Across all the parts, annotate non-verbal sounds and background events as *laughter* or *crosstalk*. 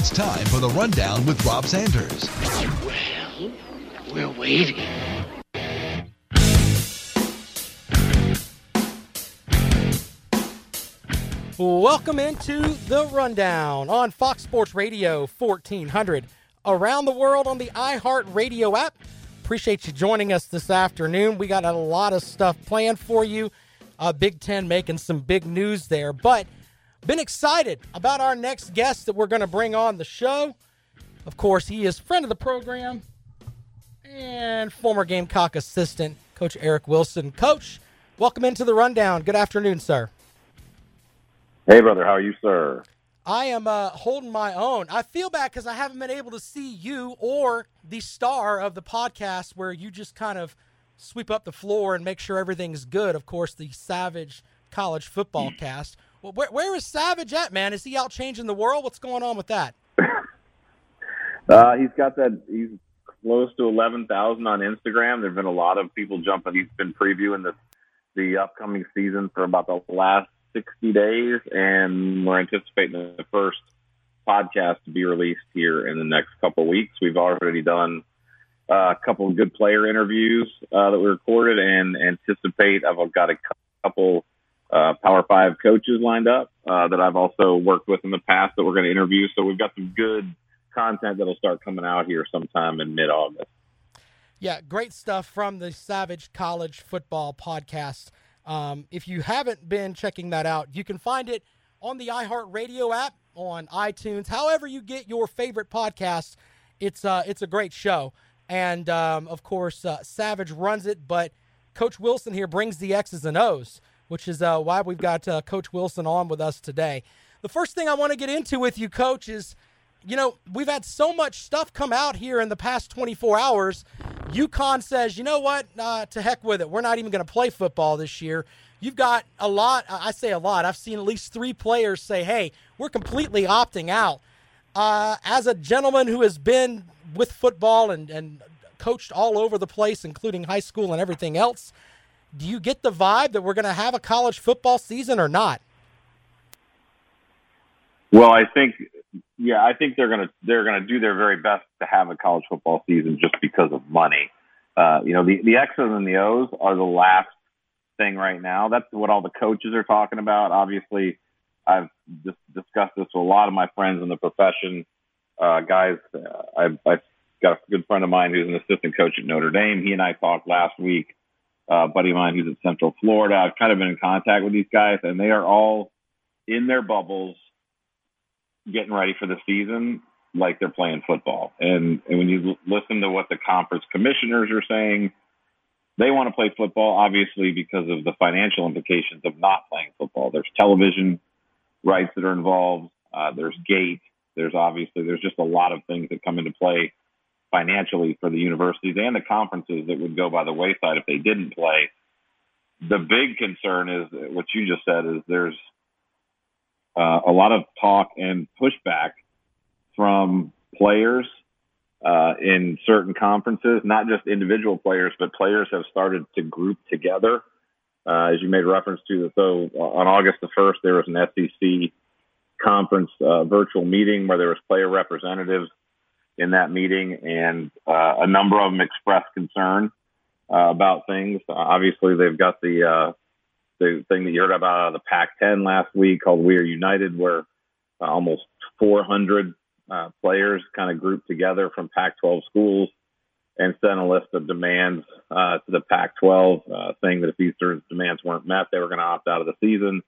It's time for the rundown with Rob Sanders. Well, we're waiting. Welcome into the rundown on Fox Sports Radio 1400 around the world on the iHeart Radio app. Appreciate you joining us this afternoon. We got a lot of stuff planned for you. Uh, Big Ten making some big news there, but been excited about our next guest that we're going to bring on the show. Of course, he is friend of the program and former Gamecock assistant, Coach Eric Wilson. Coach, welcome into the rundown. Good afternoon, sir. Hey, brother, how are you, sir? I am uh, holding my own. I feel bad because I haven't been able to see you or the star of the podcast where you just kind of sweep up the floor and make sure everything's good. Of course, the Savage College Football Cast. Well, where, where is Savage at, man? Is he out changing the world? What's going on with that? *laughs* Uh, he's got that. He's close to eleven thousand on Instagram. There've been a lot of people jumping. He's been previewing the the upcoming season for about the last sixty days, and we're anticipating the first podcast to be released here in the next couple of weeks. We've already done uh, a couple of good player interviews uh, that we recorded, and anticipate. I've got a couple uh, Power Five coaches lined up uh, that I've also worked with in the past that we're going to interview. So we've got some good content that'll start coming out here sometime in mid August. Yeah, great stuff from the Savage College Football Podcast. Um, if you haven't been checking that out, you can find it on the iHeartRadio app, on iTunes, however you get your favorite podcasts. It's uh, it's a great show, and um, of course, uh, Savage runs it, but Coach Wilson here brings the X's and O's, which is uh, why we've got uh, Coach Wilson on with us today. The first thing I want to get into with you, Coach, is you know, we've had so much stuff come out here in the past 24 hours. UConn says, you know what, uh, to heck with it. We're not even going to play football this year. You've got a lot, I say a lot. I've seen at least three players say, hey, we're completely opting out. Uh, as a gentleman who has been with football and, and coached all over the place, including high school and everything else, do you get the vibe that we're going to have a college football season or not? Well, I think yeah, I think they're gonna they're gonna do their very best to have a college football season just because of money. Uh, you know, the the X's and the O's are the last thing right now. That's what all the coaches are talking about. Obviously, I've just discussed this with a lot of my friends in the profession. Uh, guys, uh, I've, I've got a good friend of mine who's an assistant coach at Notre Dame. He and I talked last week. Uh, buddy of mine who's at Central Florida. I've kind of been in contact with these guys, and they are all in their bubbles getting ready for the season like they're playing football. And, and when you listen to what the conference commissioners are saying, they want to play football, obviously, because of the financial implications of not playing football. There's television rights that are involved. Uh, there's gate. There's obviously there's just a lot of things that come into play financially for the universities and the conferences that would go by the wayside if they didn't play. The big concern is what you just said is there's uh, a lot of talk and pushback from players uh, in certain conferences, not just individual players, but players have started to group together. Uh, as you made reference to, so on August the 1st, there was an SEC conference uh, virtual meeting where there was player representatives in that meeting, and uh, a number of them expressed concern uh, about things. obviously, they've got the the thing that you heard about out of the Pac-10 last week called We Are United, where uh, almost 400 uh, players kind of grouped together from Pac-12 schools and sent a list of demands uh, to the Pac-12, uh, saying that if these demands weren't met, they were going to opt out of the season.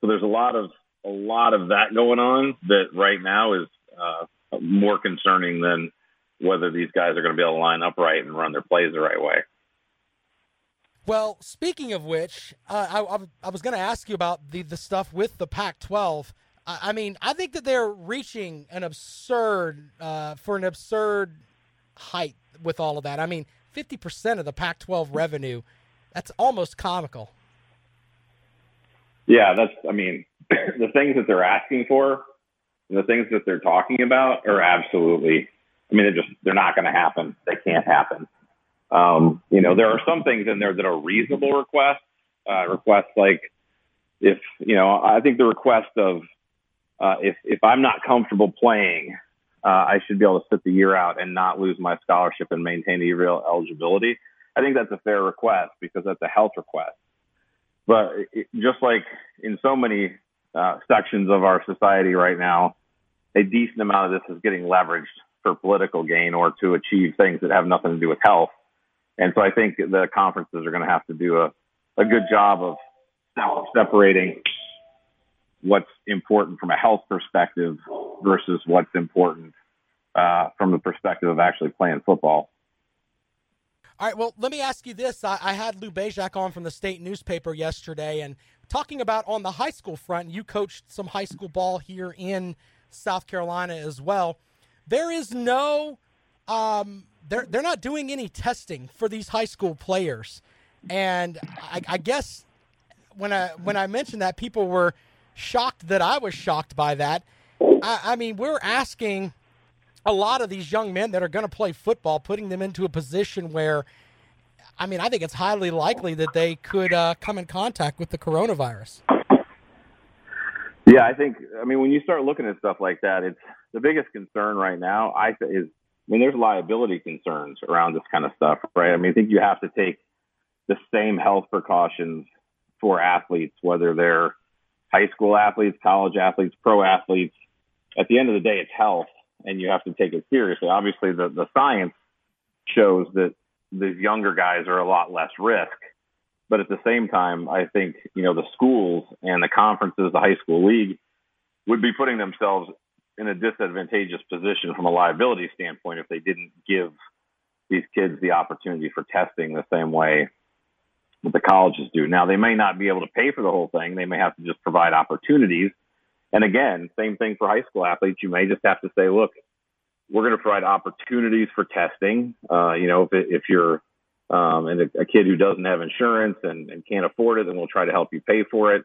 So there's a lot of a lot of that going on that right now is uh, more concerning than whether these guys are going to be able to line up right and run their plays the right way. Well, speaking of which, uh, I, I, was going to ask you about the, the stuff with the Pac 12. I, I mean, I think that they're reaching an absurd, uh, for an absurd height with all of that. I mean, 50% of the Pac 12 revenue, that's almost comical. Yeah, that's, I mean, *clears throat* the things that they're asking for, the things that they're talking about are absolutely, I mean, they're just, they're not going to happen. They can't happen. Um, you know, there are some things in there that are reasonable requests, uh, requests like if, you know, I think the request of, uh, if, if I'm not comfortable playing, uh, I should be able to sit the year out and not lose my scholarship and maintain the real eligibility. I think that's a fair request because that's a health request. But it, just like in so many uh, sections of our society right now, a decent amount of this is getting leveraged for political gain or to achieve things that have nothing to do with health. And so I think the conferences are going to have to do a, a good job of separating what's important from a health perspective versus what's important uh, from the perspective of actually playing football. All right. Well, let me ask you this. I, I had Lou Bezjak on from the state newspaper yesterday, and talking about on the high school front, you coached some high school ball here in South Carolina as well. There is no, um, they're they're not doing any testing for these high school players, and I, I guess when I when I mentioned that, people were shocked that I was shocked by that. I, I mean, we're asking a lot of these young men that are going to play football, putting them into a position where, I mean, I think it's highly likely that they could uh, come in contact with the coronavirus. Yeah, I think. I mean, when you start looking at stuff like that, it's the biggest concern right now. I th- is. I mean, there's liability concerns around this kind of stuff, right? I mean, I think you have to take the same health precautions for athletes, whether they're high school athletes, college athletes, pro athletes. At the end of the day, it's health, and you have to take it seriously. Obviously, the, the science shows that these younger guys are a lot less risk. But at the same time, I think, you know, the schools and the conferences, the high school league would be putting themselves in a disadvantageous position from a liability standpoint if they didn't give these kids the opportunity for testing the same way that the colleges do. Now, they may not be able to pay for the whole thing. They may have to just provide opportunities. And again, same thing for high school athletes. You may just have to say, look, we're going to provide opportunities for testing. Uh, you know, if, if you're um, and a, a, kid who doesn't have insurance and, and, can't afford it, then we'll try to help you pay for it.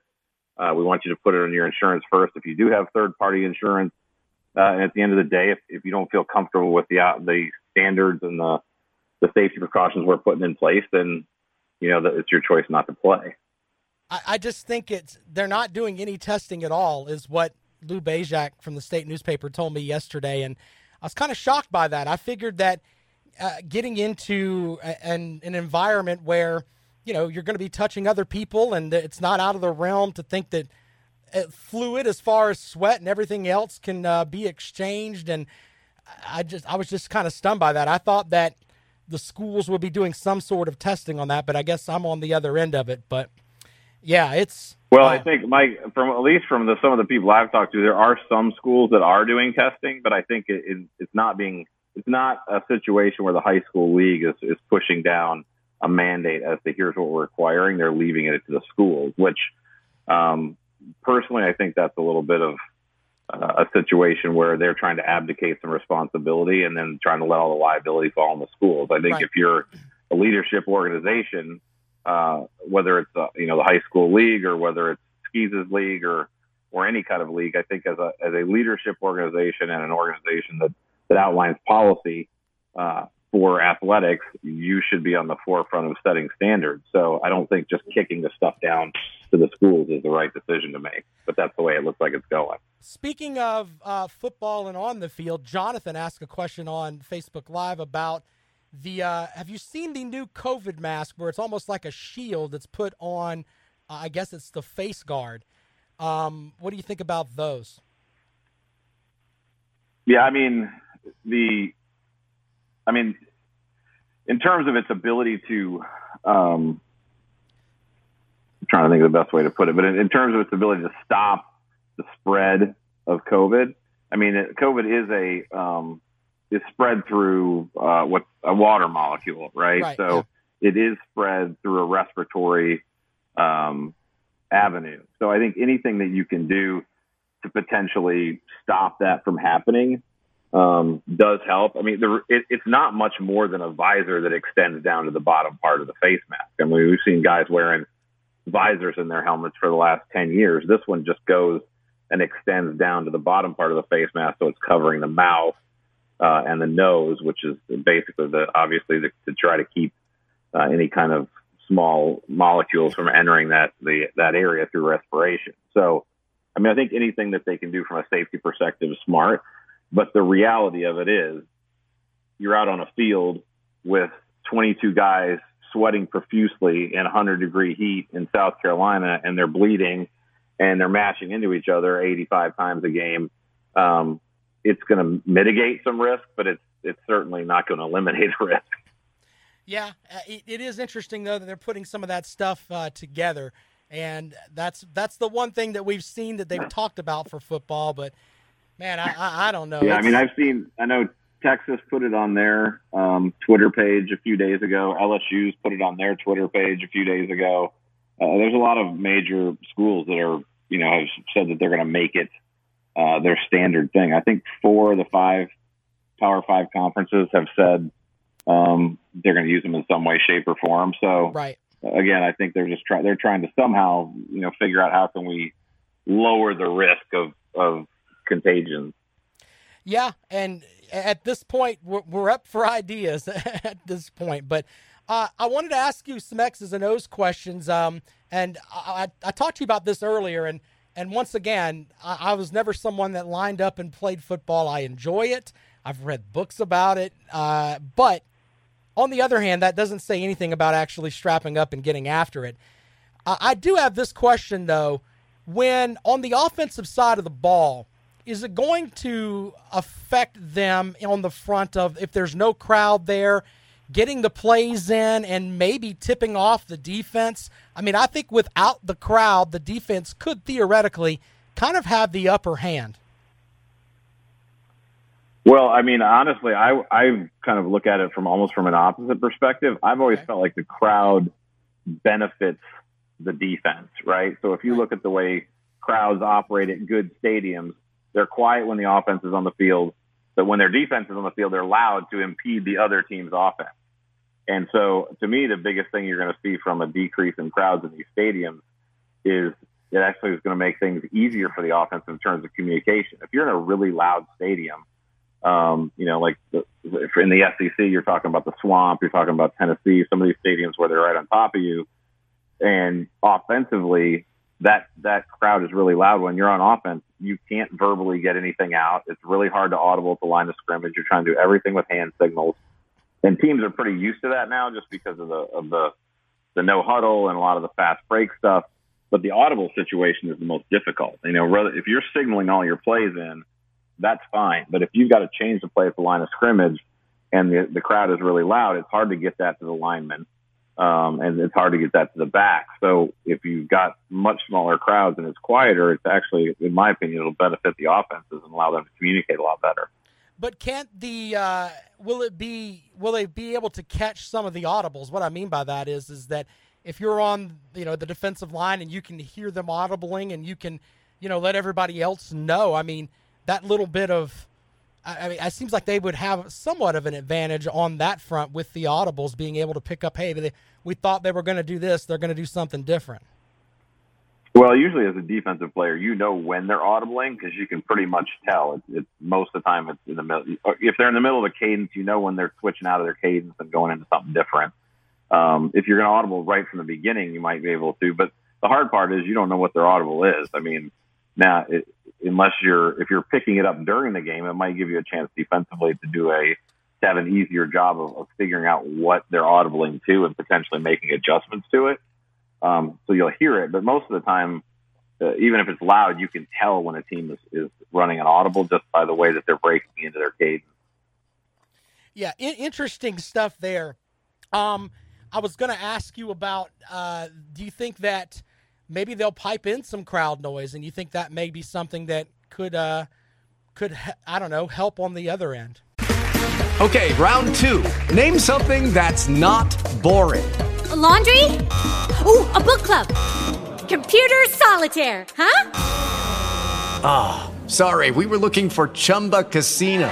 Uh, we want you to put it on your insurance first if you do have third party insurance. Uh, and at the end of the day, if, if you don't feel comfortable with the uh, the standards and the the safety precautions we're putting in place, then you know it's your choice not to play. I, I just think it's they're not doing any testing at all, is what Lou Bezjak from the state newspaper told me yesterday, and I was kind of shocked by that. I figured that uh, getting into a, an an environment where you know you're going to be touching other people, and it's not out of the realm to think that uh, fluid as far as sweat and everything else can uh, be exchanged. And I just I was just kind of stunned by that. I thought that the schools would be doing some sort of testing on that, but I guess I'm on the other end of it. But yeah, it's well, I think Mike, from at least from the, some of the people I've talked to, there are some schools that are doing testing, but I think it, it, it's not being it's not a situation where the high school league is, is pushing down a mandate as to here's what we're requiring. They're leaving it to the schools, which um, personally, I think that's a little bit of uh, a situation where they're trying to abdicate some responsibility and then trying to let all the liability fall on the schools. I think right. if you're a leadership organization, uh, whether it's uh, you know the high school league or whether it's Skeez's league or or any kind of league, I think as a as a leadership organization and an organization that that outlines policy uh, for athletics, you should be on the forefront of setting standards. So I don't think just kicking the stuff down to the schools is the right decision to make. But that's the way it looks like it's going. Speaking of uh, football and on the field, Jonathan asked a question on Facebook Live about the. Uh, have you seen the new COVID mask where it's almost like a shield that's put on? Uh, I guess it's the face guard. Um, what do you think about those? Yeah, I mean, the, I mean, in terms of its ability to, um, I'm trying to think of the best way to put it, but in, in terms of its ability to stop the spread of COVID, I mean, it, COVID is a, um, is spread through uh, what a water molecule, right? right so it is spread through a respiratory um, avenue. So I think anything that you can do to potentially stop that from happening um, does help. I mean, the, it, it's not much more than a visor that extends down to the bottom part of the face mask. I mean, we've seen guys wearing visors in their helmets for the last 10 years. This one just goes and extends down to the bottom part of the face mask, so it's covering the mouth uh, and the nose, which is basically the obviously the, to try to keep uh, any kind of small molecules from entering that the that area through respiration. So, I mean, I think anything that they can do from a safety perspective is smart. But the reality of it is, you're out on a field with 22 guys sweating profusely in 100 degree heat in South Carolina, and they're bleeding and they're mashing into each other 85 times a game. Um, it's going to mitigate some risk, but it's it's certainly not going to eliminate *laughs* risk. Yeah, uh, it, it is interesting though that they're putting some of that stuff uh, together, and that's that's the one thing that we've seen that they've talked about for football. But man, I I, I don't know. Yeah, It's- I mean, I've seen. I know Texas put it on their um, Twitter page a few days ago. LSU's put it on their Twitter page a few days ago. Uh, there's a lot of major schools that are, you know, have said that they're going to make it uh, their standard thing. I think four of the five Power Five conferences have said um, they're going to use them in some way, shape, or form. So right. again, I think they're just trying. They're trying to somehow, you know, figure out how can we lower the risk of of contagion. Yeah, and at this point, we're, we're up for ideas *laughs* at this point. But uh, I wanted to ask you some X's and O's questions. Um, and I, I, I talked to you about this earlier, and and once again, I, I was never someone that lined up and played football. I enjoy it. I've read books about it, uh, but on the other hand, that doesn't say anything about actually strapping up and getting after it. I, I do have this question though: when on the offensive side of the ball is it going to affect them on the front of if there's no crowd there, getting the plays in and maybe tipping off the defense? I mean, I think without the crowd, the defense could theoretically kind of have the upper hand. Well, I mean, honestly, I I kind of look at it from almost from an opposite perspective. I've always felt like the crowd benefits the defense, right? So if you look at the way crowds operate at good stadiums, they're quiet when the offense is on the field, but when their defense is on the field, they're loud to impede the other team's offense. And so, to me, the biggest thing you're going to see from a decrease in crowds in these stadiums is it actually is going to make things easier for the offense in terms of communication. If you're in a really loud stadium, um, you know, like the, if in the SEC, you're talking about the swamp, you're talking about Tennessee, some of these stadiums where they're right on top of you. And offensively, that that crowd is really loud. When you're on offense, you can't verbally get anything out. It's really hard to audible at the line of scrimmage. You're trying to do everything with hand signals, and teams are pretty used to that now, just because of the of the the no huddle and a lot of the fast break stuff. But the audible situation is the most difficult. You know, rather if you're signaling all your plays in, that's fine. But if you've got to change the play at the line of scrimmage and the, the crowd is really loud, it's hard to get that to the linemen. Um, and it's hard to get that to the back. So if you've got much smaller crowds and it's quieter, it's actually, in my opinion, it'll benefit the offenses and allow them to communicate a lot better. But can't the uh, will it be will they be able to catch some of the audibles? What I mean by that is is that if you're on you know the defensive line and you can hear them audibling and you can you know let everybody else know. I mean that little bit of I mean it seems like they would have somewhat of an advantage on that front with the audibles being able to pick up. Hey, they, we thought they were going to do this. They're going to do something different. Well, usually as a defensive player, you know when they're audibling because you can pretty much tell. It's, it's most of the time it's in the middle. If they're in the middle of a cadence, you know when they're switching out of their cadence and going into something different. Um, if you're going to audible right from the beginning, you might be able to. But the hard part is you don't know what their audible is. I mean, now it, unless you're if you're picking it up during the game, it might give you a chance defensively to do a to have an easier job of, of figuring out what they're audibling to and potentially making adjustments to it. Um, so you'll hear it, but most of the time, uh, even if it's loud, you can tell when a team is, is running an audible just by the way that they're breaking into their cadence. Yeah, interesting stuff there. Um, I was going to ask you about. Uh, do you think that maybe they'll pipe in some crowd noise, and you think that may be something that could uh, could I don't know help on the other end? Okay, round two. Name something that's not boring. A laundry? Ooh, a book club. Computer solitaire, huh? Ah, oh, sorry, we were looking for Chumba Casino.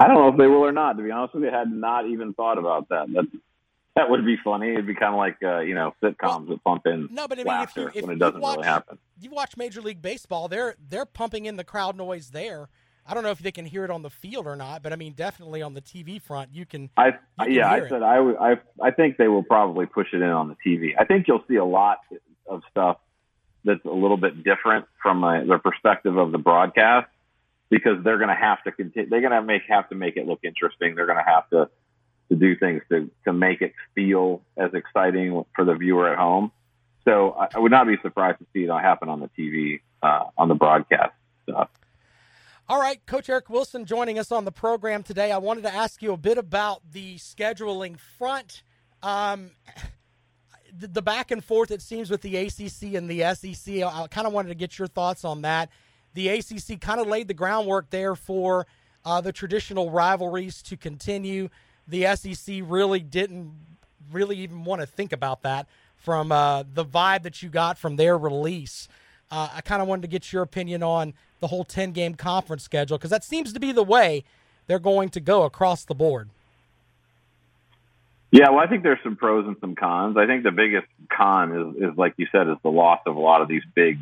I don't know if they will or not. To be honest with you, I had not even thought about that. That that would be funny. It'd be kind of like uh, you know sitcoms that pump in no, but I mean, laughter if you, if when it doesn't watch, really happen. You watch Major League Baseball; they're they're pumping in the crowd noise there. I don't know if they can hear it on the field or not, but I mean, definitely on the TV front, you can. I you can yeah, I said I, w- I I think they will probably push it in on the TV. I think you'll see a lot of stuff that's a little bit different from a, the perspective of the broadcast because they're going to have to continue. They're going to make have to make it look interesting. They're going to have to to do things to to make it feel as exciting for the viewer at home. So I, I would not be surprised to see it happen on the TV uh, on the broadcast stuff. All right, Coach Eric Wilson joining us on the program today. I wanted to ask you a bit about the scheduling front. Um, the, the back and forth it seems with the ACC and the SEC. I, I kind of wanted to get your thoughts on that. The ACC kind of laid the groundwork there for uh, the traditional rivalries to continue. The SEC really didn't really even want to think about that from uh, the vibe that you got from their release. Uh, I kind of wanted to get your opinion on the whole 10 game conference schedule because that seems to be the way they're going to go across the board. Yeah, well, I think there's some pros and some cons. I think the biggest con is, is like you said, is the loss of a lot of these big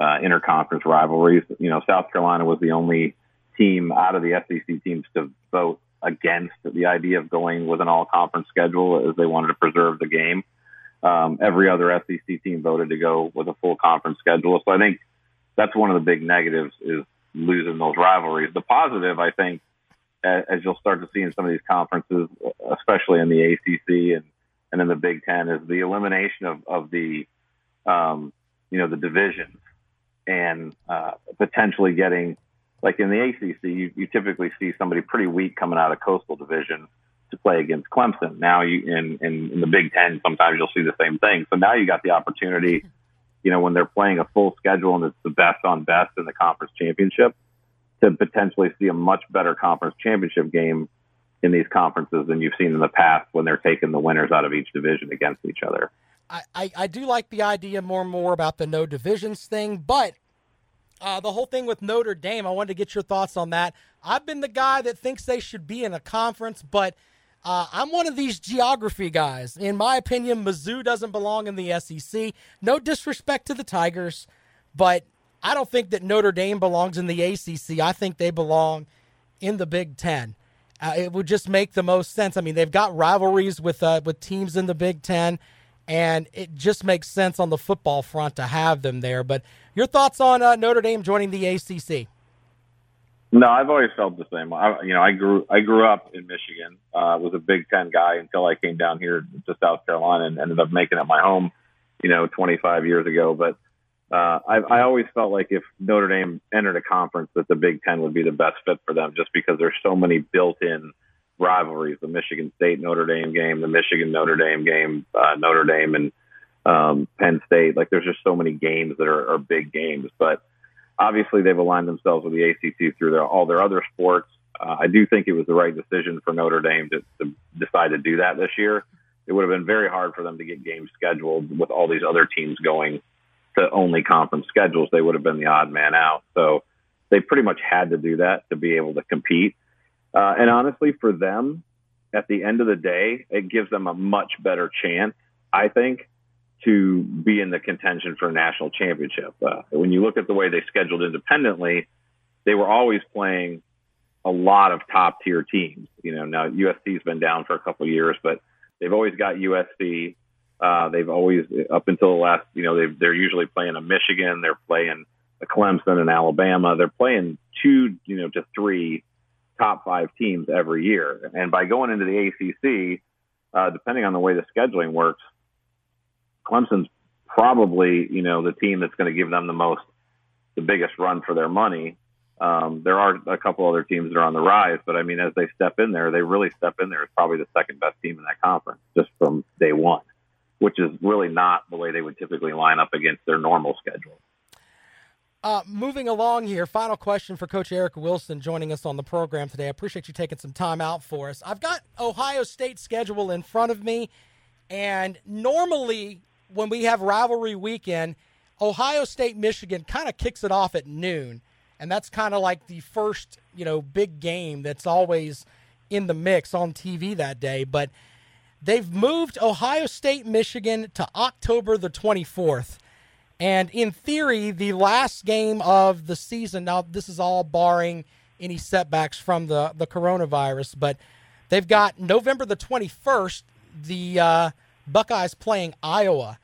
uh, interconference rivalries. You know, South Carolina was the only team out of the SEC teams to vote against the idea of going with an all-conference schedule, as they wanted to preserve the game. Um, every other SEC team voted to go with a full conference schedule. So I think that's one of the big negatives is losing those rivalries. The positive, I think, as you'll start to see in some of these conferences, especially in the ACC and, and in the Big Ten, is the elimination of, of the, um, you know, the divisions and uh, potentially getting, like in the ACC, you, you typically see somebody pretty weak coming out of Coastal Division to play against Clemson. Now you in, in, in the Big Ten, sometimes you'll see the same thing. So now you got the opportunity, you know, when they're playing a full schedule and it's the best on best in the conference championship, to potentially see a much better conference championship game in these conferences than you've seen in the past when they're taking the winners out of each division against each other. I, I, do like the idea more and more about the no divisions thing, but uh, the whole thing with Notre Dame, I wanted to get your thoughts on that. I've been the guy that thinks they should be in a conference, but uh, I'm one of these geography guys. In my opinion, Mizzou doesn't belong in the SEC. No disrespect to the Tigers, but I don't think that Notre Dame belongs in the ACC. I think they belong in the Big Ten. Uh, it would just make the most sense. I mean, they've got rivalries with uh, with teams in the Big Ten, and it just makes sense on the football front to have them there. But your thoughts on uh, Notre Dame joining the ACC? No, I've always felt the same. I, you know, I grew I grew up in Michigan. Uh, was a Big Ten guy until I came down here to South Carolina and ended up making it my home. You know, 25 years ago. But uh, I, I always felt like if Notre Dame entered a conference, that the Big Ten would be the best fit for them, just because there's so many built-in rivalries: the Michigan State Notre Dame game, the Michigan Notre Dame game, uh, Notre Dame and um, Penn State. Like, there's just so many games that are, are big games. But obviously, they've aligned themselves with the ACC through their, all their other sports. Uh, I do think it was the right decision for Notre Dame to, to decide to do that this year. It would have been very hard for them to get games scheduled with all these other teams going to only conference schedules. They would have been the odd man out. So they pretty much had to do that to be able to compete. Uh, and honestly, for them, at the end of the day, it gives them a much better chance, I think, to be in the contention for a national championship. Uh, when you look at the way they scheduled independently, they were always playing a lot of top tier teams. You know, now USC's been down for a couple of years, but they've always got USC. Uh, they've always up until the last, you know, they they're usually playing a Michigan, they're playing a Clemson and Alabama. They're playing two, you know, to three top five teams every year. And by going into the ACC, uh, depending on the way the scheduling works, Clemson's probably, you know, the team that's going to give them the most, the biggest run for their money. Um, there are a couple other teams that are on the rise, but I mean, as they step in there, they really step in there as probably the second best team in that conference just from day one which is really not the way they would typically line up against their normal schedule. Uh, moving along here, final question for Coach Eric Wilson joining us on the program today. I appreciate you taking some time out for us. I've got Ohio State schedule in front of me, and normally when we have rivalry weekend, Ohio State Michigan kind of kicks it off at noon, and that's kind of like the first you know big game that's always in the mix on TV that day. But They've moved Ohio State, Michigan to October the 24th. And in theory, the last game of the season, now this is all barring any setbacks from the, the coronavirus, but they've got November the 21st, the uh, Buckeyes playing Iowa.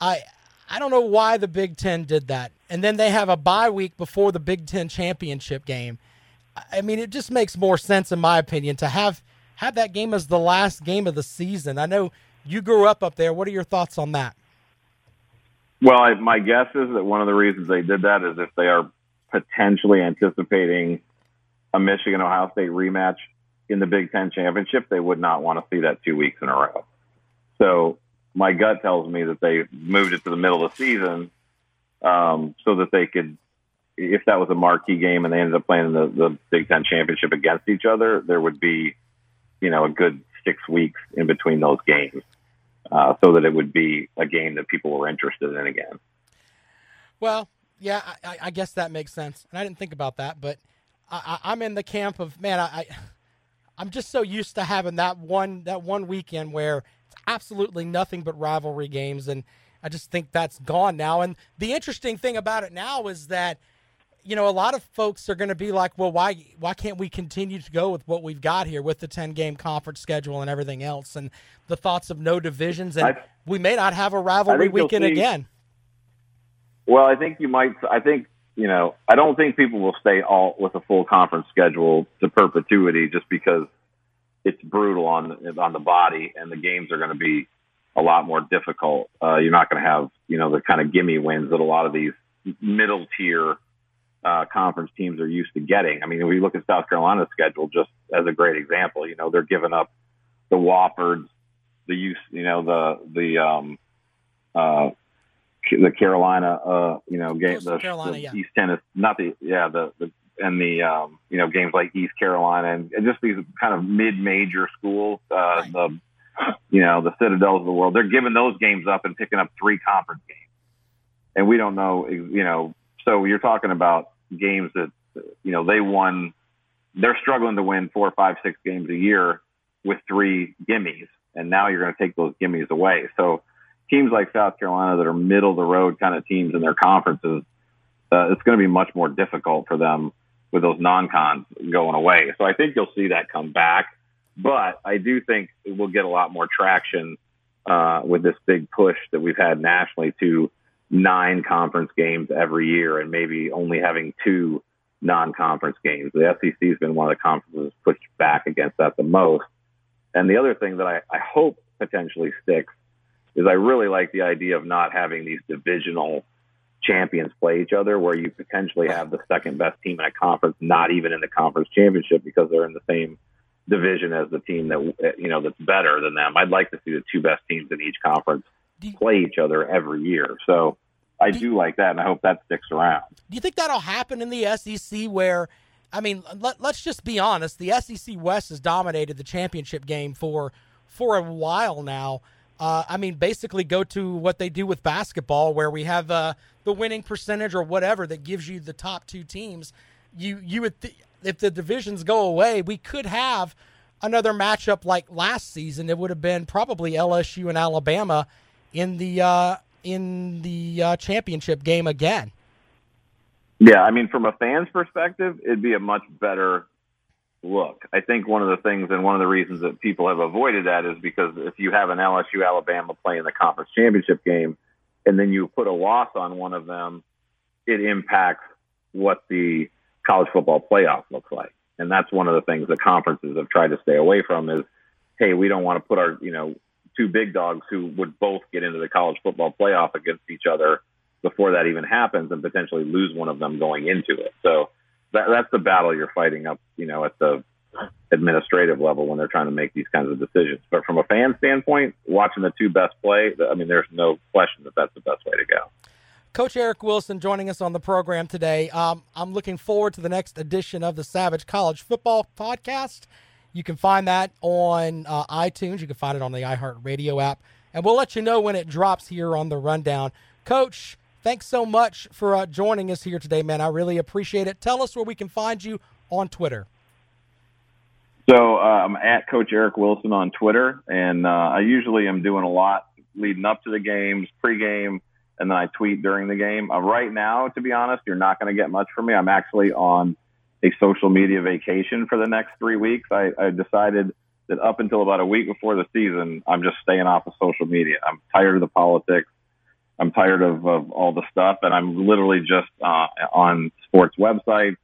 I, I don't know why the Big Ten did that. And then they have a bye week before the Big Ten championship game. I mean, it just makes more sense, in my opinion, to have have that game as the last game of the season. I know you grew up up there. What are your thoughts on that? Well, I, my guess is that one of the reasons they did that is if they are potentially anticipating a Michigan Ohio State rematch in the Big Ten championship, they would not want to see that two weeks in a row. So my gut tells me that they moved it to the middle of the season um, so that they could, if that was a marquee game and they ended up playing the, the Big Ten championship against each other, there would be you know, a good six weeks in between those games, uh, so that it would be a game that people were interested in again. Well, yeah, I, I guess that makes sense, and I didn't think about that, but I, am in the camp of man, I, I'm just so used to having that one that one weekend where it's absolutely nothing but rivalry games, and I just think that's gone now. And the interesting thing about it now is that you know, a lot of folks are going to be like, well, why why can't we continue to go with what we've got here with the 10 game conference schedule and everything else and the thoughts of no divisions and I, we may not have a rivalry weekend see, again. Well, I think you might I think, you know, I don't think people will stay all with a full conference schedule to perpetuity just because it's brutal on on the body and the games are going to be a lot more difficult. Uh, you're not going to have, you know, the kind of gimme wins that a lot of these middle tier uh, conference teams are used to getting. I mean, we look at South Carolina's schedule just as a great example, you know, they're giving up the Woffords, the use, you know, the the um, uh, the Carolina, uh, you know, game, the, Carolina, the yeah. East Tennessee, not the yeah, the the and the um, you know games like East Carolina and, and just these kind of mid-major schools, uh, right. the you know the Citadels of the world. They're giving those games up and picking up three conference games, and we don't know, you know, so you're talking about games that you know they won. They're struggling to win four, five, six games a year with three gimmies, and now you're going to take those gimmies away. So teams like South Carolina that are middle of the road kind of teams in their conferences, uh, it's going to be much more difficult for them with those non-cons going away. So I think you'll see that come back, but I do think we'll get a lot more traction uh, with this big push that we've had nationally to nine conference games every year and maybe only having two non-conference games. The SEC has been one of the conferences pushed back against that the most. And the other thing that I, I hope potentially sticks is I really like the idea of not having these divisional champions play each other where you potentially have the second best team in a conference not even in the conference championship because they're in the same division as the team that you know that's better than them. I'd like to see the two best teams in each conference you, play each other every year. So I do, do like that, and I hope that sticks around. Do you think that'll happen in the SEC where? I mean, let, us just be honest. The SEC West has dominated the championship game for for a while now. Uh, I mean, basically, go to what they do with basketball, where we have uh, the winning percentage or whatever that gives you the top two teams. You you would th- if the divisions go away, we could have another matchup like last season. It would have been probably LSU and Alabama in the uh, in the uh, championship game again. Yeah, I mean, from a fan's perspective, it'd be a much better look. I think one of the things and one of the reasons that people have avoided that is because if you have an LSU Alabama play in the conference championship game and then you put a loss on one of them, it impacts what the college football playoff looks like. And that's one of the things that conferences have tried to stay away from is, hey, we don't want to put our, you know, two big dogs who would both get into the college football playoff against each other before that even happens and potentially lose one of them going into it. So that, that's the battle you're fighting up, you know, at the administrative level when they're trying to make these kinds of decisions. But from a fan standpoint, watching the two best play, I mean, there's no question that that's the best way to go. Coach Eric Wilson joining us on the program today. Um, I'm looking forward to the next edition of the Savage College Football Podcast. You can find that on uh, iTunes. You can find it on the iHeartRadio app. And we'll let you know when it drops here on the rundown. Coach, thanks so much for uh, joining us here today, man. I really appreciate it. Tell us where we can find you on Twitter. So uh, I'm at Coach Eric Wilson on Twitter, and uh, I usually am doing a lot leading up to the games, pregame, and then I tweet during the game. Uh, right now, to be honest, you're not going to get much from me. I'm actually on a social media vacation for the next three weeks. I, I decided that up until about a week before the season, I'm just staying off of social media. I'm tired of the politics. I'm tired of, of all the stuff, and I'm literally just uh, on sports websites,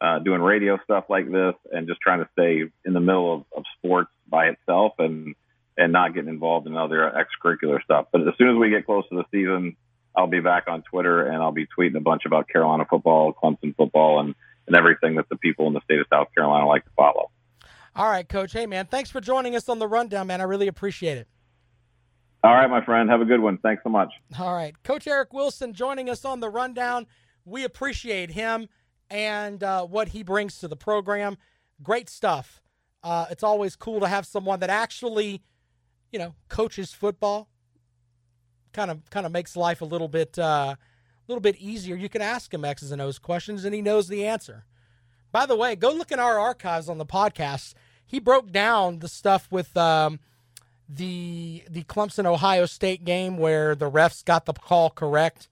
uh, doing radio stuff like this, and just trying to stay in the middle of, of sports by itself and and not getting involved in other extracurricular stuff. But as soon as we get close to the season, I'll be back on Twitter and I'll be tweeting a bunch about Carolina football, Clemson football, and and everything that the people in the state of South Carolina like to follow. All right, Coach. Hey, man, thanks for joining us on the rundown, man. I really appreciate it. All right, my friend. Have a good one. Thanks so much. All right. Coach Eric Wilson joining us on the rundown. We appreciate him and uh, what he brings to the program. Great stuff. Uh, it's always cool to have someone that actually, you know, coaches football. Kind of, kind of makes life a little bit, uh, little bit easier. You can ask him X's and O's questions, and he knows the answer. By the way, go look in our archives on the podcast. He broke down the stuff with um, the the Clemson Ohio State game where the refs got the call correct.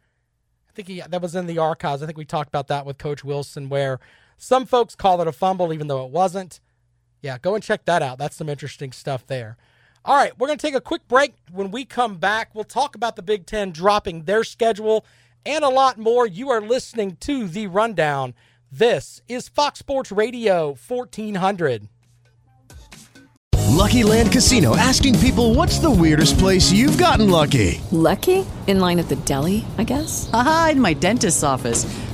I think he that was in the archives. I think we talked about that with Coach Wilson, where some folks call it a fumble even though it wasn't. Yeah, go and check that out. That's some interesting stuff there. All right, we're going to take a quick break. When we come back, we'll talk about the Big Ten dropping their schedule and a lot more. You are listening to The Rundown. This is Fox Sports Radio 1400. Lucky Land Casino asking people what's the weirdest place you've gotten lucky? Lucky? In line at the deli, I guess? Aha, in my dentist's office.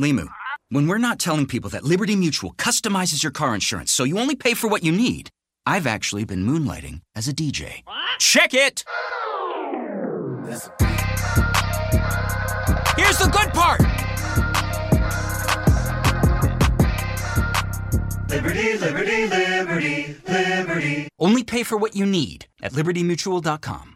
Limu, when we're not telling people that Liberty Mutual customizes your car insurance so you only pay for what you need, I've actually been moonlighting as a DJ. Check it! Here's the good part! Liberty, liberty, liberty, liberty. Only pay for what you need at libertymutual.com.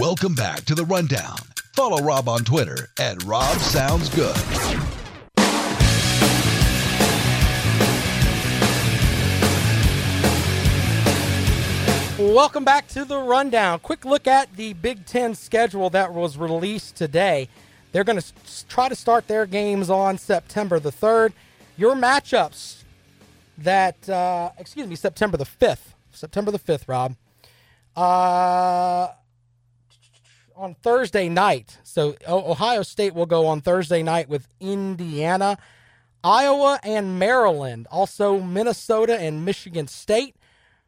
Welcome back to the Rundown. Follow Rob on Twitter at Rob Sounds Good. Welcome back to the rundown. Quick look at the Big Ten schedule that was released today. They're going to try to start their games on September the 3rd. Your matchups that, uh, excuse me, September the 5th. September the 5th, Rob. Uh, on Thursday night. So Ohio State will go on Thursday night with Indiana. Iowa and Maryland, also Minnesota and Michigan State,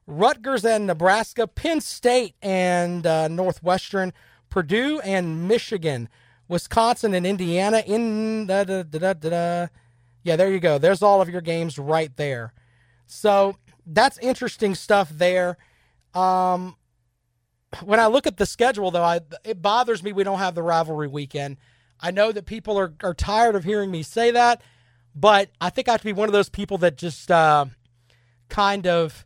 Rutgers and Nebraska, Penn State and uh, Northwestern, Purdue and Michigan, Wisconsin and Indiana. In da, da, da, da, da. yeah, there you go. There's all of your games right there. So that's interesting stuff there. Um, when I look at the schedule, though, I, it bothers me we don't have the rivalry weekend. I know that people are, are tired of hearing me say that, but I think I have to be one of those people that just uh, kind of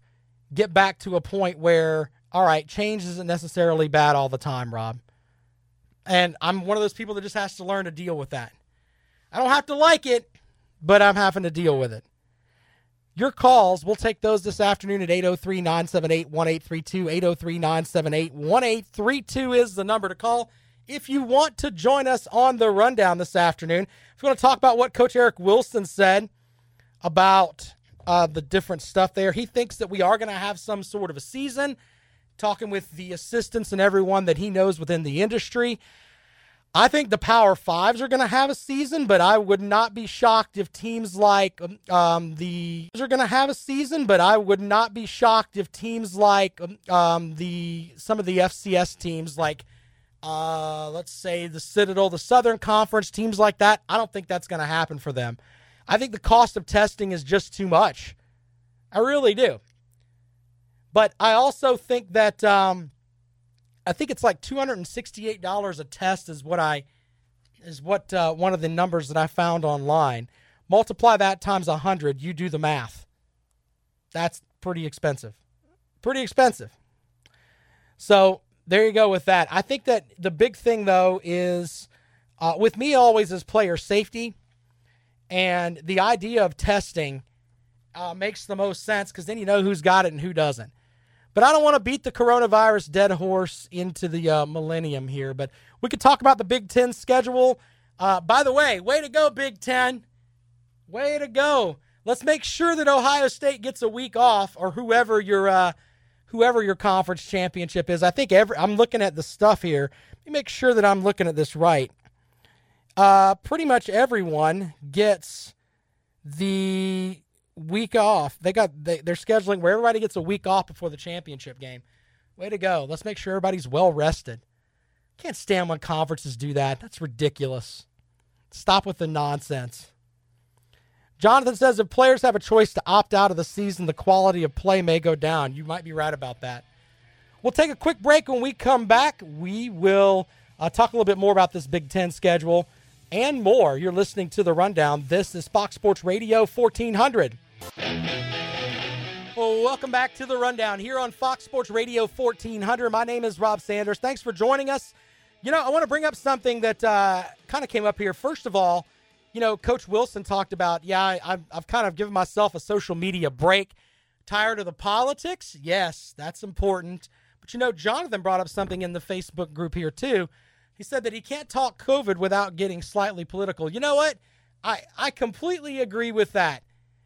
get back to a point where, all right, change isn't necessarily bad all the time, Rob. And I'm one of those people that just has to learn to deal with that. I don't have to like it, but I'm having to deal with it. Your calls, we'll take those this afternoon at 803 978 1832. 803 978 1832 is the number to call. If you want to join us on the rundown this afternoon, if you want to talk about what Coach Eric Wilson said about uh, the different stuff there, he thinks that we are going to have some sort of a season, talking with the assistants and everyone that he knows within the industry. I think the Power Fives are going to have a season, but I would not be shocked if teams like um, um the are going to have a season. But I would not be shocked if teams like um, um the some of the FCS teams, like uh, let's say the Citadel, the Southern Conference, teams like that. I don't think that's going to happen for them. I think the cost of testing is just too much. I really do. But I also think that. Um, I think it's like two hundred and sixty-eight dollars a test is what I is what uh, one of the numbers that I found online. Multiply that times hundred, you do the math. That's pretty expensive. Pretty expensive. So there you go with that. I think that the big thing though is uh, with me always is player safety, and the idea of testing uh, makes the most sense because then you know who's got it and who doesn't. But I don't want to beat the coronavirus dead horse into the uh, millennium here. But we could talk about the Big Ten schedule. Uh, by the way, way to go, Big Ten. Way to go. Let's make sure that Ohio State gets a week off, or whoever your uh, whoever your conference championship is. I think every I'm looking at the stuff here. Let me make sure that I'm looking at this right. Uh, pretty much everyone gets the week off. They got they, they're scheduling where everybody gets a week off before the championship game. Way to go. Let's make sure everybody's well rested. Can't stand when conferences do that. That's ridiculous. Stop with the nonsense. Jonathan says if players have a choice to opt out of the season, the quality of play may go down. You might be right about that. We'll take a quick break. When we come back, we will uh, talk a little bit more about this Big Ten schedule and more. You're listening to the rundown. This is Fox Sports Radio 1400. Well, welcome back to the rundown here on Fox Sports Radio 1400. My name is Rob Sanders. Thanks for joining us. You know, I want to bring up something that uh, kind of came up here. First of all, you know, Coach Wilson talked about, yeah, I, I've kind of given myself a social media break. Tired of the politics? Yes, that's important. But you know, Jonathan brought up something in the Facebook group here too. He said that he can't talk COVID without getting slightly political. You know what? I, I completely agree with that.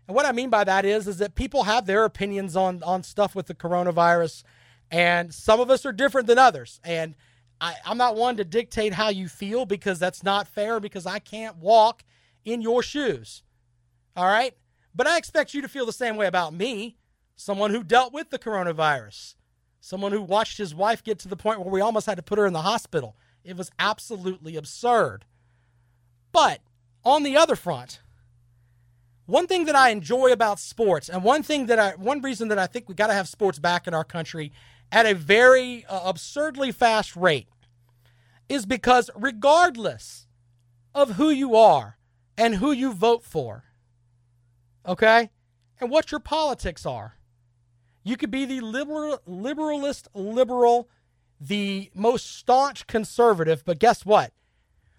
And what I mean by that is, is that people have their opinions on on stuff with the coronavirus, and some of us are different than others. And I, I'm not one to dictate how you feel because that's not fair. Because I can't walk in your shoes. All right, but I expect you to feel the same way about me, someone who dealt with the coronavirus, someone who watched his wife get to the point where we almost had to put her in the hospital. It was absolutely absurd. But on the other front, one thing that I enjoy about sports, and one thing that I, one reason that I think we got to have sports back in our country at a very uh, absurdly fast rate, is because regardless of who you are and who you vote for, okay, and what your politics are, you could be the liberal, liberalist liberal, the most staunch conservative, but guess what?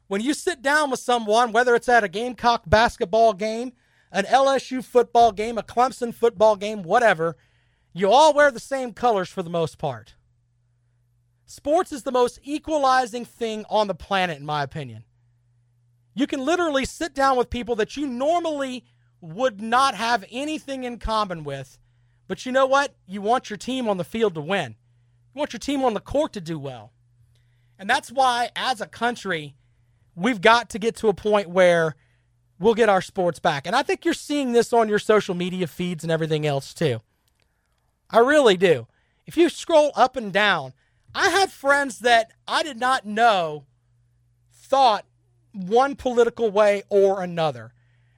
When you sit down with someone, whether it's at a Gamecock basketball game an LSU football game, a Clemson football game, whatever, you all wear the same colors for the most part. Sports is the most equalizing thing on the planet, in my opinion. You can literally sit down with people that you normally would not have anything in common with, but you know what? You want your team on the field to win. You want your team on the court to do well. And that's why, as a country, we've got to get to a point where we'll get our sports back. And I think you're seeing this on your social media feeds and everything else too. I really do. If you scroll up and down, I had friends that I did not know thought one political way or another.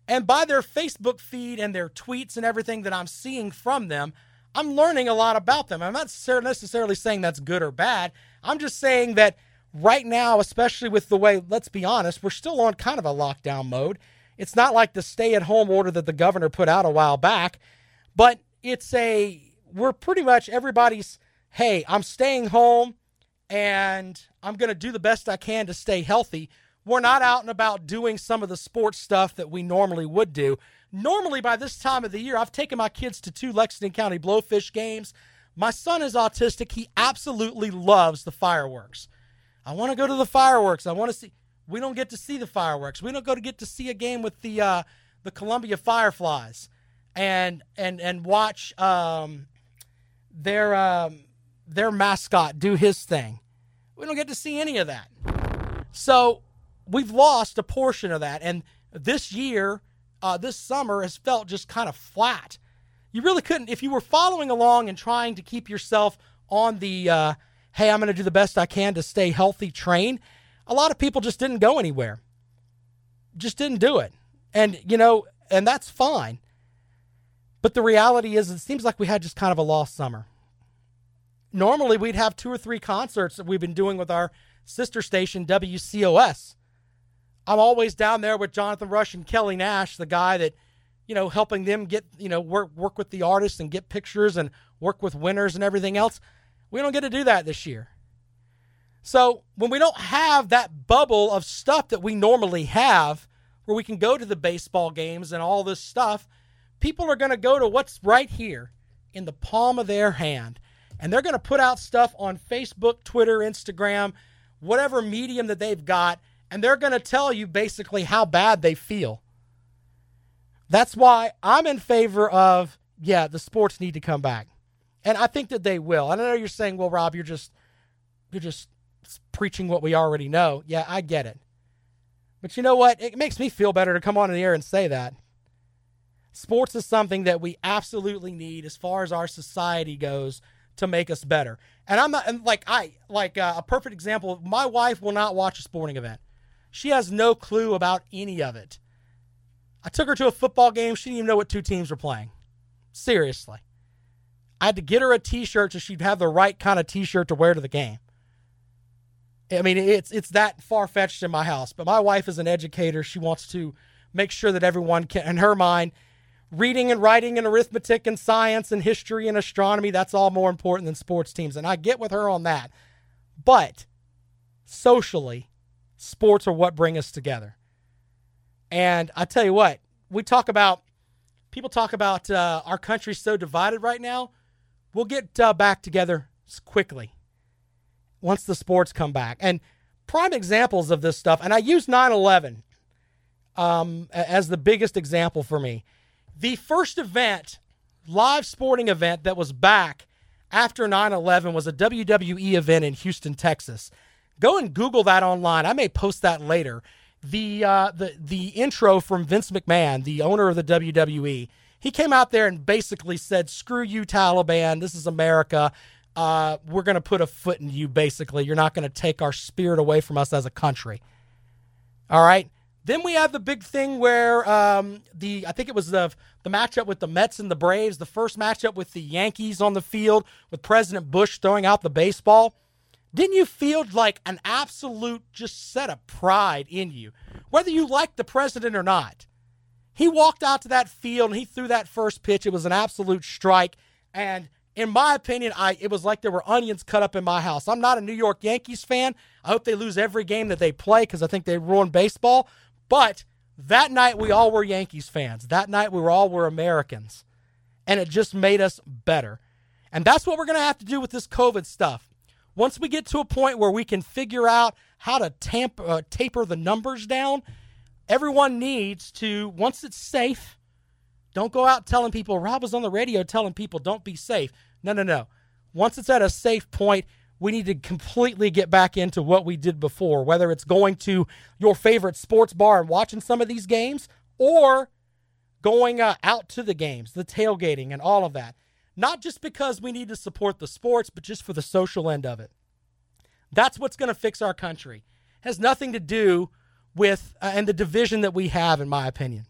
And by their Facebook feed and their tweets and everything that I'm seeing from them, I'm learning a lot about them. I'm not necessarily saying that's good or bad. I'm just saying that right now, especially with the way, let's be honest, we're still on kind of a lockdown mode. It's not like the stay at home order that the governor put out a while back, but it's a, we're pretty much everybody's, hey, I'm staying home and I'm going to do the best I can to stay healthy. We're not out and about doing some of the sports stuff that we normally would do. Normally, by this time of the year, I've taken my kids to two Lexington County Blowfish games. My son is autistic. He absolutely loves the fireworks. I want to go to the fireworks. I want to see. We don't get to see the fireworks. We don't go to get to see a game with the uh, the Columbia Fireflies, and and and watch um, their um, their mascot do his thing. We don't get to see any of that. So we've lost a portion of that, and this year, uh, this summer has felt just kind of flat. You really couldn't if you were following along and trying to keep yourself on the uh, hey, I'm going to do the best I can to stay healthy train. A lot of people just didn't go anywhere. Just didn't do it. And, you know, and that's fine. But the reality is, it seems like we had just kind of a lost summer. Normally, we'd have two or three concerts that we've been doing with our sister station, WCOS. I'm always down there with Jonathan Rush and Kelly Nash, the guy that, you know, helping them get, you know, work work with the artists and get pictures and work with winners and everything else. We don't get to do that this year. So when we don't have that bubble of stuff that we normally have, where we can go to the baseball games and all this stuff, people are going to go to what's right here in the palm of their hand. And they're going to put out stuff on Facebook, Twitter, Instagram, whatever medium that they've got, and they're going to tell you basically how bad they feel. That's why I'm in favor of, yeah, the sports need to come back and I think that they will. I know you're saying, well, Rob, you're just you're just preaching what we already know. Yeah, I get it. But you know what? It makes me feel better to come on the air and say that. Sports is something that we absolutely need as far as our society goes to make us better. And I'm not and like I like uh, a perfect example. My wife will not watch a sporting event. She has no clue about any of it. I took her to a football game. She didn't even know what two teams were playing. Seriously. I had to get her a T-shirt so she'd have the right kind of T-shirt to wear to the game. I mean, it's it's that far fetched in my house. But my wife is an educator. She wants to make sure that everyone can, in her mind, reading and writing and arithmetic and science and history and astronomy, that's all more important than sports teams. And I get with her on that. But socially, sports are what bring us together. And I tell you what, we talk about people talk about uh, our country's so divided right now. We'll get uh, back together quickly once the sports come back. And prime examples of this stuff, and I use 9 11 um, as the biggest example for me. The first event, live sporting event that was back after 9 11 was a WWE event in Houston, Texas. Go and Google that online. I may post that later. The, uh, the, the intro from Vince McMahon, the owner of the WWE, he came out there and basically said, "Screw you, Taliban. This is America. Uh, we're going to put a foot in you. Basically, you're not going to take our spirit away from us as a country." All right. Then we have the big thing where um, the I think it was the the matchup with the Mets and the Braves, the first matchup with the Yankees on the field with President Bush throwing out the baseball. Didn't you feel like an absolute just set of pride in you, whether you like the president or not? He walked out to that field and he threw that first pitch. It was an absolute strike. And in my opinion, I it was like there were onions cut up in my house. I'm not a New York Yankees fan. I hope they lose every game that they play because I think they ruin baseball. But that night we all were Yankees fans. That night we were all were Americans. And it just made us better. And that's what we're going to have to do with this COVID stuff. Once we get to a point where we can figure out how to tamp, uh, taper the numbers down everyone needs to, once it's safe, don't go out telling people, Rob was on the radio telling people, don't be safe. No, no, no. Once it's at a safe point, we need to completely get back into what we did before, whether it's going to your favorite sports bar and watching some of these games, or going uh, out to the games, the tailgating, and all of that. Not just because we need to support the sports, but just for the social end of it. That's what's going to fix our country. has nothing to do with uh, and the division that we have, in my opinion.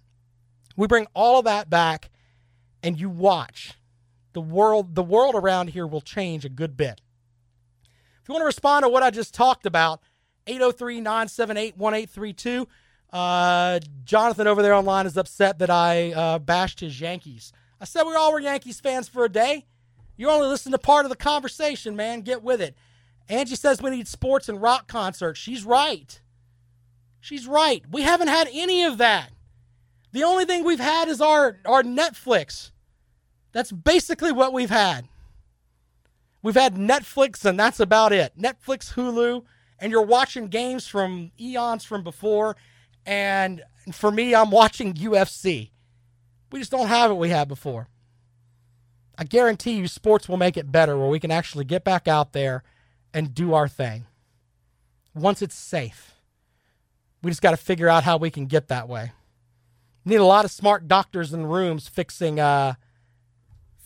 We bring all of that back, and you watch the world. The world around here will change a good bit. If you want to respond to what I just talked about, 803 978 1832. Uh, Jonathan over there online is upset that I uh, bashed his Yankees. I said we all were Yankees fans for a day. You only listen to part of the conversation, man. Get with it. Angie says we need sports and rock concerts. She's right. She's right. We haven't had any of that. The only thing we've had is our, our Netflix. That's basically what we've had. We've had Netflix, and that's about it. Netflix, Hulu, and you're watching games from eons from before. And for me, I'm watching UFC. We just don't have what we had before. I guarantee you, sports will make it better where we can actually get back out there and do our thing once it's safe. We just got to figure out how we can get that way. Need a lot of smart doctors in rooms fixing uh,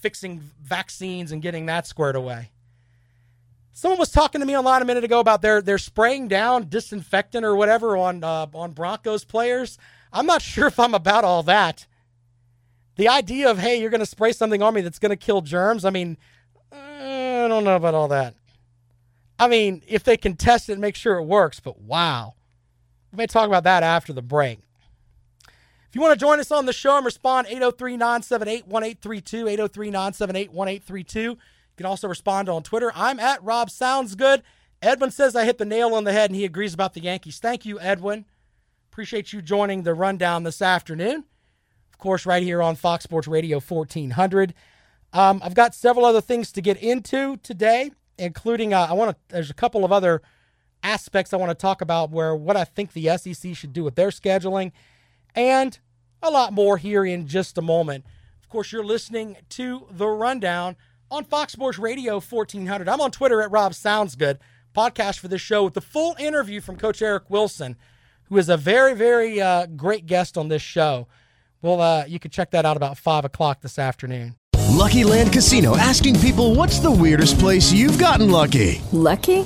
fixing vaccines and getting that squared away. Someone was talking to me online a minute ago about their they're spraying down disinfectant or whatever on uh, on Broncos players. I'm not *laughs* sure if I'm about all that. The idea of hey, you're going to spray something on me that's going to kill germs. I mean, I don't know about all that. I mean, if they can test it and make sure it works, but wow. We may talk about that after the break. If you want to join us on the show and respond, 803 978 1832, 803 978 1832. You can also respond on Twitter. I'm at Rob Sounds Good. Edwin says I hit the nail on the head and he agrees about the Yankees. Thank you, Edwin. Appreciate you joining the rundown this afternoon. Of course, right here on Fox Sports Radio 1400. Um, I've got several other things to get into today including uh, I want to. There's a couple of other aspects I want to talk about where what I think the SEC should do with their scheduling, and a lot more here in just a moment. Of course, you're listening to the rundown on Fox Sports Radio 1400. I'm on Twitter at Rob Sounds Good. Podcast for this show with the full interview from Coach Eric Wilson, who is a very, very uh, great guest on this show. Well, uh, you can check that out about five o'clock this afternoon. Lucky Land Casino asking people what's the weirdest place you've gotten lucky? Lucky?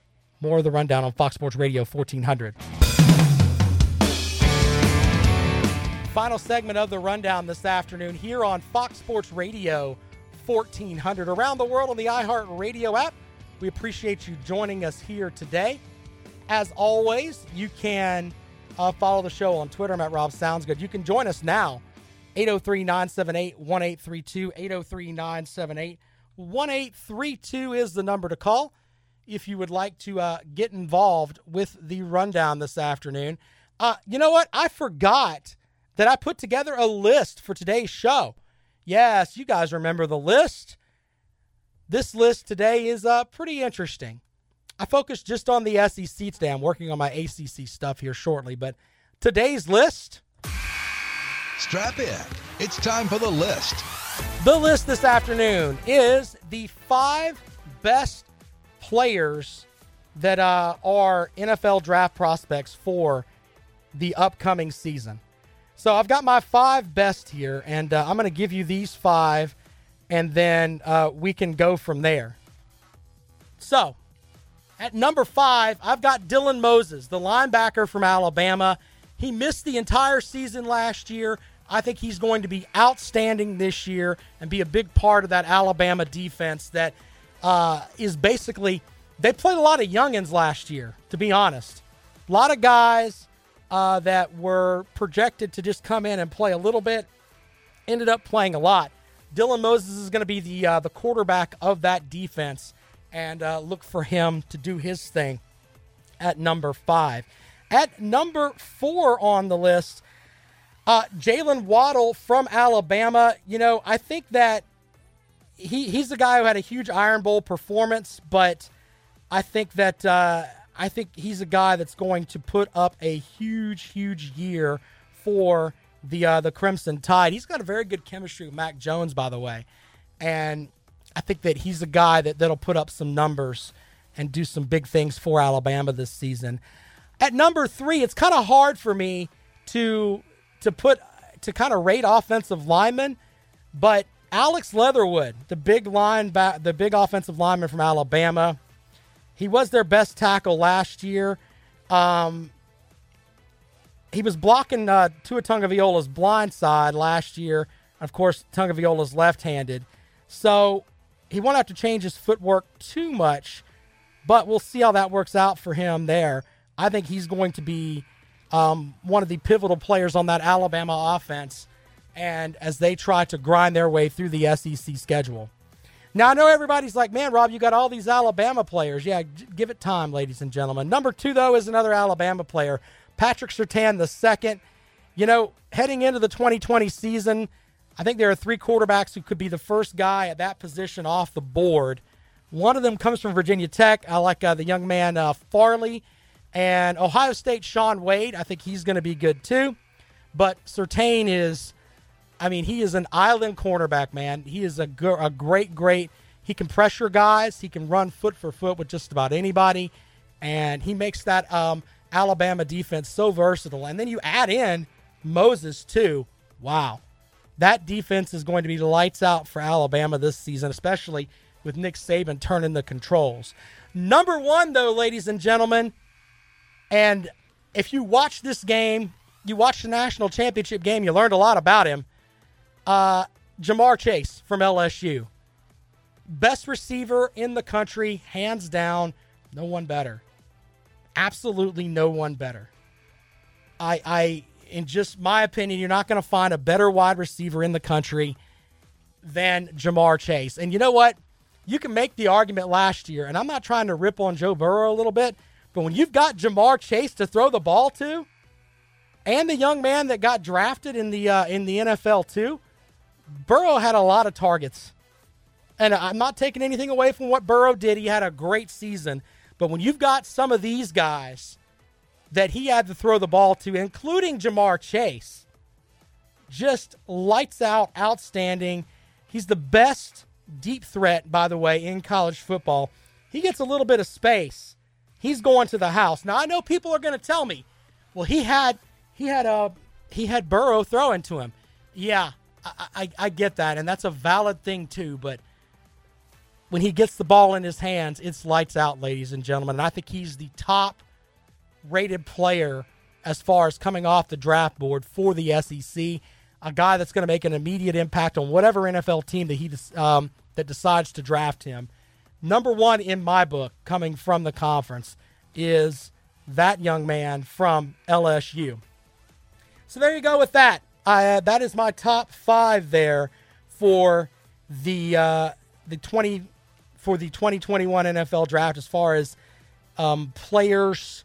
More of the rundown on Fox Sports Radio 1400. Final segment of the rundown this afternoon here on Fox Sports Radio 1400. Around the world on the iHeart Radio app. We appreciate you joining us here today. As always, you can uh, follow the show on Twitter. I'm at Rob Sounds Good. You can join us now, 803 978 1832. 803 978 1832 is the number to call if you would like to uh, get involved with the rundown this afternoon. Uh, you know what? I forgot that I put together a list for today's show. Yes, you guys remember the list. This list today is uh, pretty interesting. I focused just on the SEC today. I'm working on my ACC stuff here shortly, but today's list. Strap in. It's time for the list. The list this afternoon is the five best players that uh, are NFL draft prospects for the upcoming season. So I've got my five best here, and uh, I'm going to give you these five, and then uh, we can go from there. So at number five, I've got Dylan Moses, the linebacker from Alabama. He missed the entire season last year. I think he's going to be outstanding this year and be a big part of that Alabama defense that uh, is basically, they played a lot of youngins last year, to be honest. A lot of guys uh, that were projected to just come in and play a little bit ended up playing a lot. Dylan Moses is going to be the uh, the quarterback of that defense, and uh, look for him to do his thing at number five. At number four on the list, Uh, Jaylen Waddle from Alabama. You know, I think that he he's the guy who had a huge Iron Bowl performance, but I think that uh, I think he's a guy that's going to put up a huge, huge year for the uh, the Crimson Tide. He's got a very good chemistry with Mac Jones, by the way, and I think that he's a guy that that'll put up some numbers and do some big things for Alabama this season. At number three, it's kind of hard for me to to put to kind of rate offensive linemen, but Alex Leatherwood, the big line back, the big offensive lineman from Alabama, he was their best tackle last year. Um, he was blocking uh, Tua Tagovailoa's blind side last year. Of course, Tagovailoa's left-handed, so he won't have to change his footwork too much. But we'll see how that works out for him there. I think he's going to be um, one of the pivotal players on that Alabama offense, and as they try to grind their way through the SEC schedule. Now I know everybody's like, "Man, Rob, you got all these Alabama players." Yeah, give it time, ladies and gentlemen. Number two, though, is another Alabama player, Patrick Surtain the second. You know, heading into the 2020 season, I think there are three quarterbacks who could be the first guy at that position off the board. One of them comes from Virginia Tech. I like uh, the young man uh, Farley. And Ohio State, Shaun Wade, I think he's going to be good too. But Surtain is, I mean, he is an island cornerback, man. He is a, a great, great, he can pressure guys. He can run foot for foot with just about anybody. And he makes that um, Alabama defense so versatile. And then you add in Moses, too. Wow. That defense is going to be lights out for Alabama this season, especially with Nick Saban turning the controls. Number one, though, ladies and gentlemen, and if you watch this game, you watch the national championship game, you learned a lot about him. Uh, Ja'Marr Chase from LSU. Best receiver in the country, hands down. No one better. Absolutely no one better. I, I, in just my opinion, you're not going to find a better wide receiver in the country than Ja'Marr Chase. And you know what? You can make the argument last year, and I'm not trying to rip on Joe Burrow a little bit, but when you've got Ja'Marr Chase to throw the ball to, and the young man that got drafted in the uh, in the NFL too, Burrow had a lot of targets. And I'm not taking anything away from what Burrow did. He had a great season. But when you've got some of these guys that he had to throw the ball to, including Ja'Marr Chase, just lights out, outstanding. He's the best deep threat, by the way, in college football. He gets a little bit of space he's going to the house. Now I know people are going to tell me, well, he had he had a he had Burrow throwing to him. Yeah, I, I, get that, and that's a valid thing too. But when he gets the ball in his hands, it's lights out, ladies and gentlemen. And I think he's the top rated player as far as coming off the draft board for the SEC. A guy that's going to make an immediate impact on whatever NFL team that he um, that decides to draft him number one in my book coming from the conference is that young man from LSU. So there you go with that. Uh, that is my top five there for the uh, the twenty for the 2021 NFL draft as far as um, players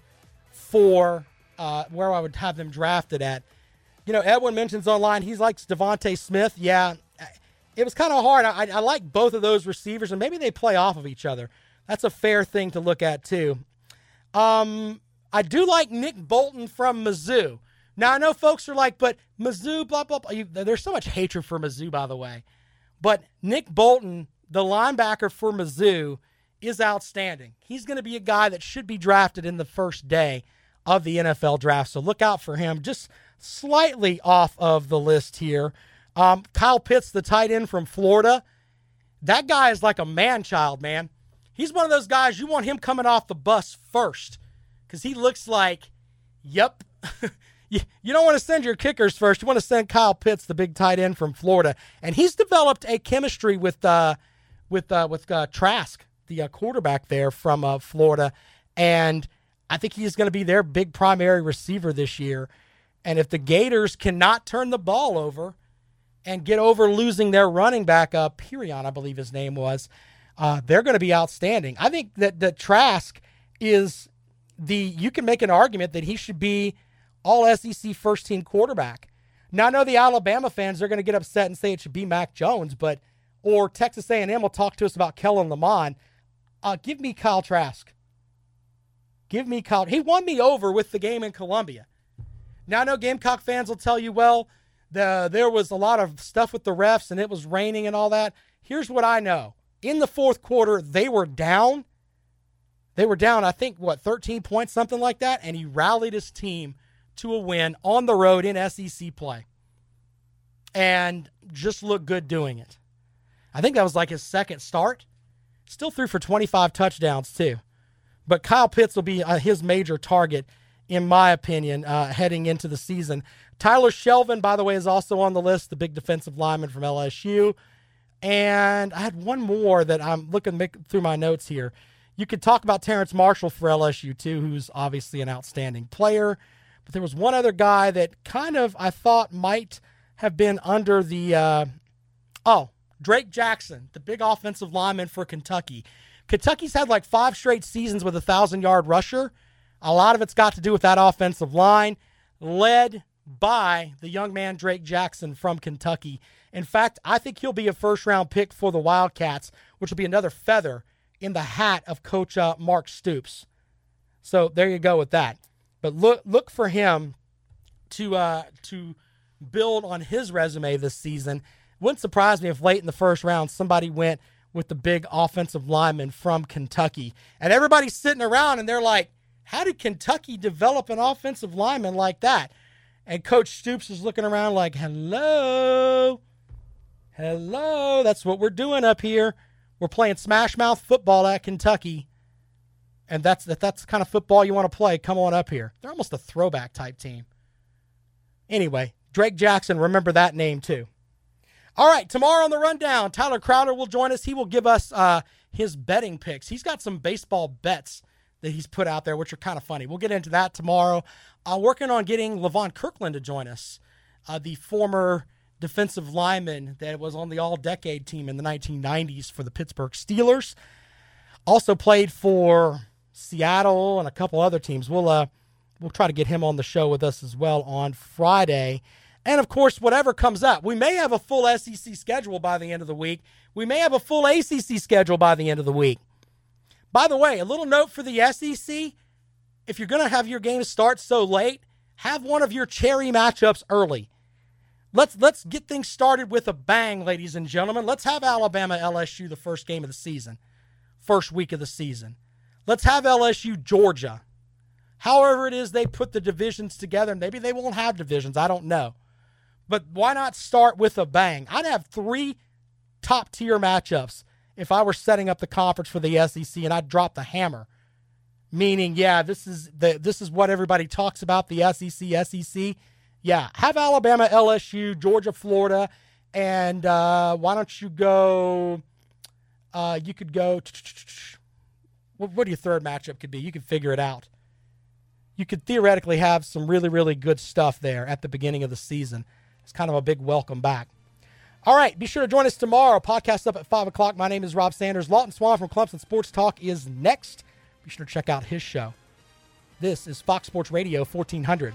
for uh, where I would have them drafted at. You know, Edwin mentions online he likes DeVonta Smith. Yeah, it was kind of hard. I, I like both of those receivers, and maybe they play off of each other. That's a fair thing to look at too. Um, I do like Nick Bolton from Mizzou. Now I know folks are like, but Mizzou, blah blah blah. There's so much hatred for Mizzou, by the way. But Nick Bolton, the linebacker for Mizzou, is outstanding. He's going to be a guy that should be drafted in the first day of the NFL draft. So look out for him. Just slightly off of the list here. Um, Kyle Pitts, the tight end from Florida, that guy is like a man child, man. He's one of those guys you want him coming off the bus first because he looks like, yep. *laughs* you, you don't want to send your kickers first. You want to send Kyle Pitts, the big tight end from Florida, and he's developed a chemistry with uh, with uh, with uh, Trask, the uh, quarterback there from uh, Florida, and I think he's going to be their big primary receiver this year. And if the Gators cannot turn the ball over, and get over losing their running back, uh, Perine, I believe his name was, uh, they're going to be outstanding. I think that the Trask is the, you can make an argument that he should be all SEC first team quarterback. Now I know the Alabama fans are going to get upset and say it should be Mac Jones, but or Texas A&M will talk to us about Kellen Lamond. Uh, give me Kyle Trask. Give me Kyle. He won me over with the game in Columbia. Now I know Gamecock fans will tell you, well, the there was a lot of stuff with the refs and it was raining and all that. Here's what I know. In the fourth quarter, they were down. They were down, I think, what, 13 points, something like that, and he rallied his team to a win on the road in SEC play. And just looked good doing it. I think that was like his second start. Still threw for 25 touchdowns, too. But Kyle Pitts will be uh, his major target, in my opinion, uh, heading into the season. Tyler Shelvin, by the way, is also on the list, the big defensive lineman from LSU. And I had one more that I'm looking through my notes here. You could talk about Terrace Marshall for LSU, too, who's obviously an outstanding player. But there was one other guy that kind of I thought might have been under the. Uh, oh, Drake Jackson, the big offensive lineman for Kentucky. Kentucky's had like five straight seasons with a thousand yard rusher. A lot of it's got to do with that offensive line, led by the young man Drake Jackson from Kentucky. In fact, I think he'll be a first round pick for the Wildcats, which will be another feather in the hat of Coach uh, Mark Stoops. So there you go with that. But look look for him to uh, to build on his resume this season. Wouldn't surprise me if late in the first round somebody went with the big offensive lineman from Kentucky. And everybody's sitting around and they're like, how did Kentucky develop an offensive lineman like that? And Coach Stoops is looking around like, hello, hello, that's what we're doing up here. We're playing smash mouth football at Kentucky. And that's that that's the kind of football you want to play. Come on up here. They're almost a throwback type team. Anyway, Drake Jackson, remember that name too. All right, tomorrow on the rundown, Tyler Crowder will join us. He will give us uh, his betting picks. He's got some baseball bets that he's put out there, which are kind of funny. We'll get into that tomorrow. Uh, working on getting Levon Kirkland to join us, uh, the former defensive lineman that was on the All Decade team in the 1990s for the Pittsburgh Steelers. Also played for Seattle and a couple other teams. We'll uh, we'll try to get him on the show with us as well on Friday. And of course, whatever comes up, we may have a full SEC schedule by the end of the week. We may have a full ACC schedule by the end of the week. By the way, a little note for the SEC if you're going to have your games start so late, have one of your cherry matchups early. Let's let's get things started with a bang, ladies and gentlemen. Let's have Alabama LSU the first game of the season, first week of the season. Let's have LSU Georgia. However it is they put the divisions together, maybe they won't have divisions, I don't know. But why not start with a bang? I'd have three top tier matchups if I were setting up the conference for the SEC and I'd drop the hammer. Meaning, yeah, this is the this is what everybody talks about, the SEC, SEC. Yeah, have Alabama, LSU, Georgia, Florida, and uh, why don't you go? Uh, you could go. What your third matchup could be? You could figure it out. You could theoretically have some really, really good stuff there at the beginning of the season. It's kind of a big welcome back. All right, be sure to join us tomorrow. Podcast up at 5 o'clock. My name is Rob Sanders. Lawton Swan from Clemson Sports Talk is next. Be sure to check out his show. This is Fox Sports Radio 1400.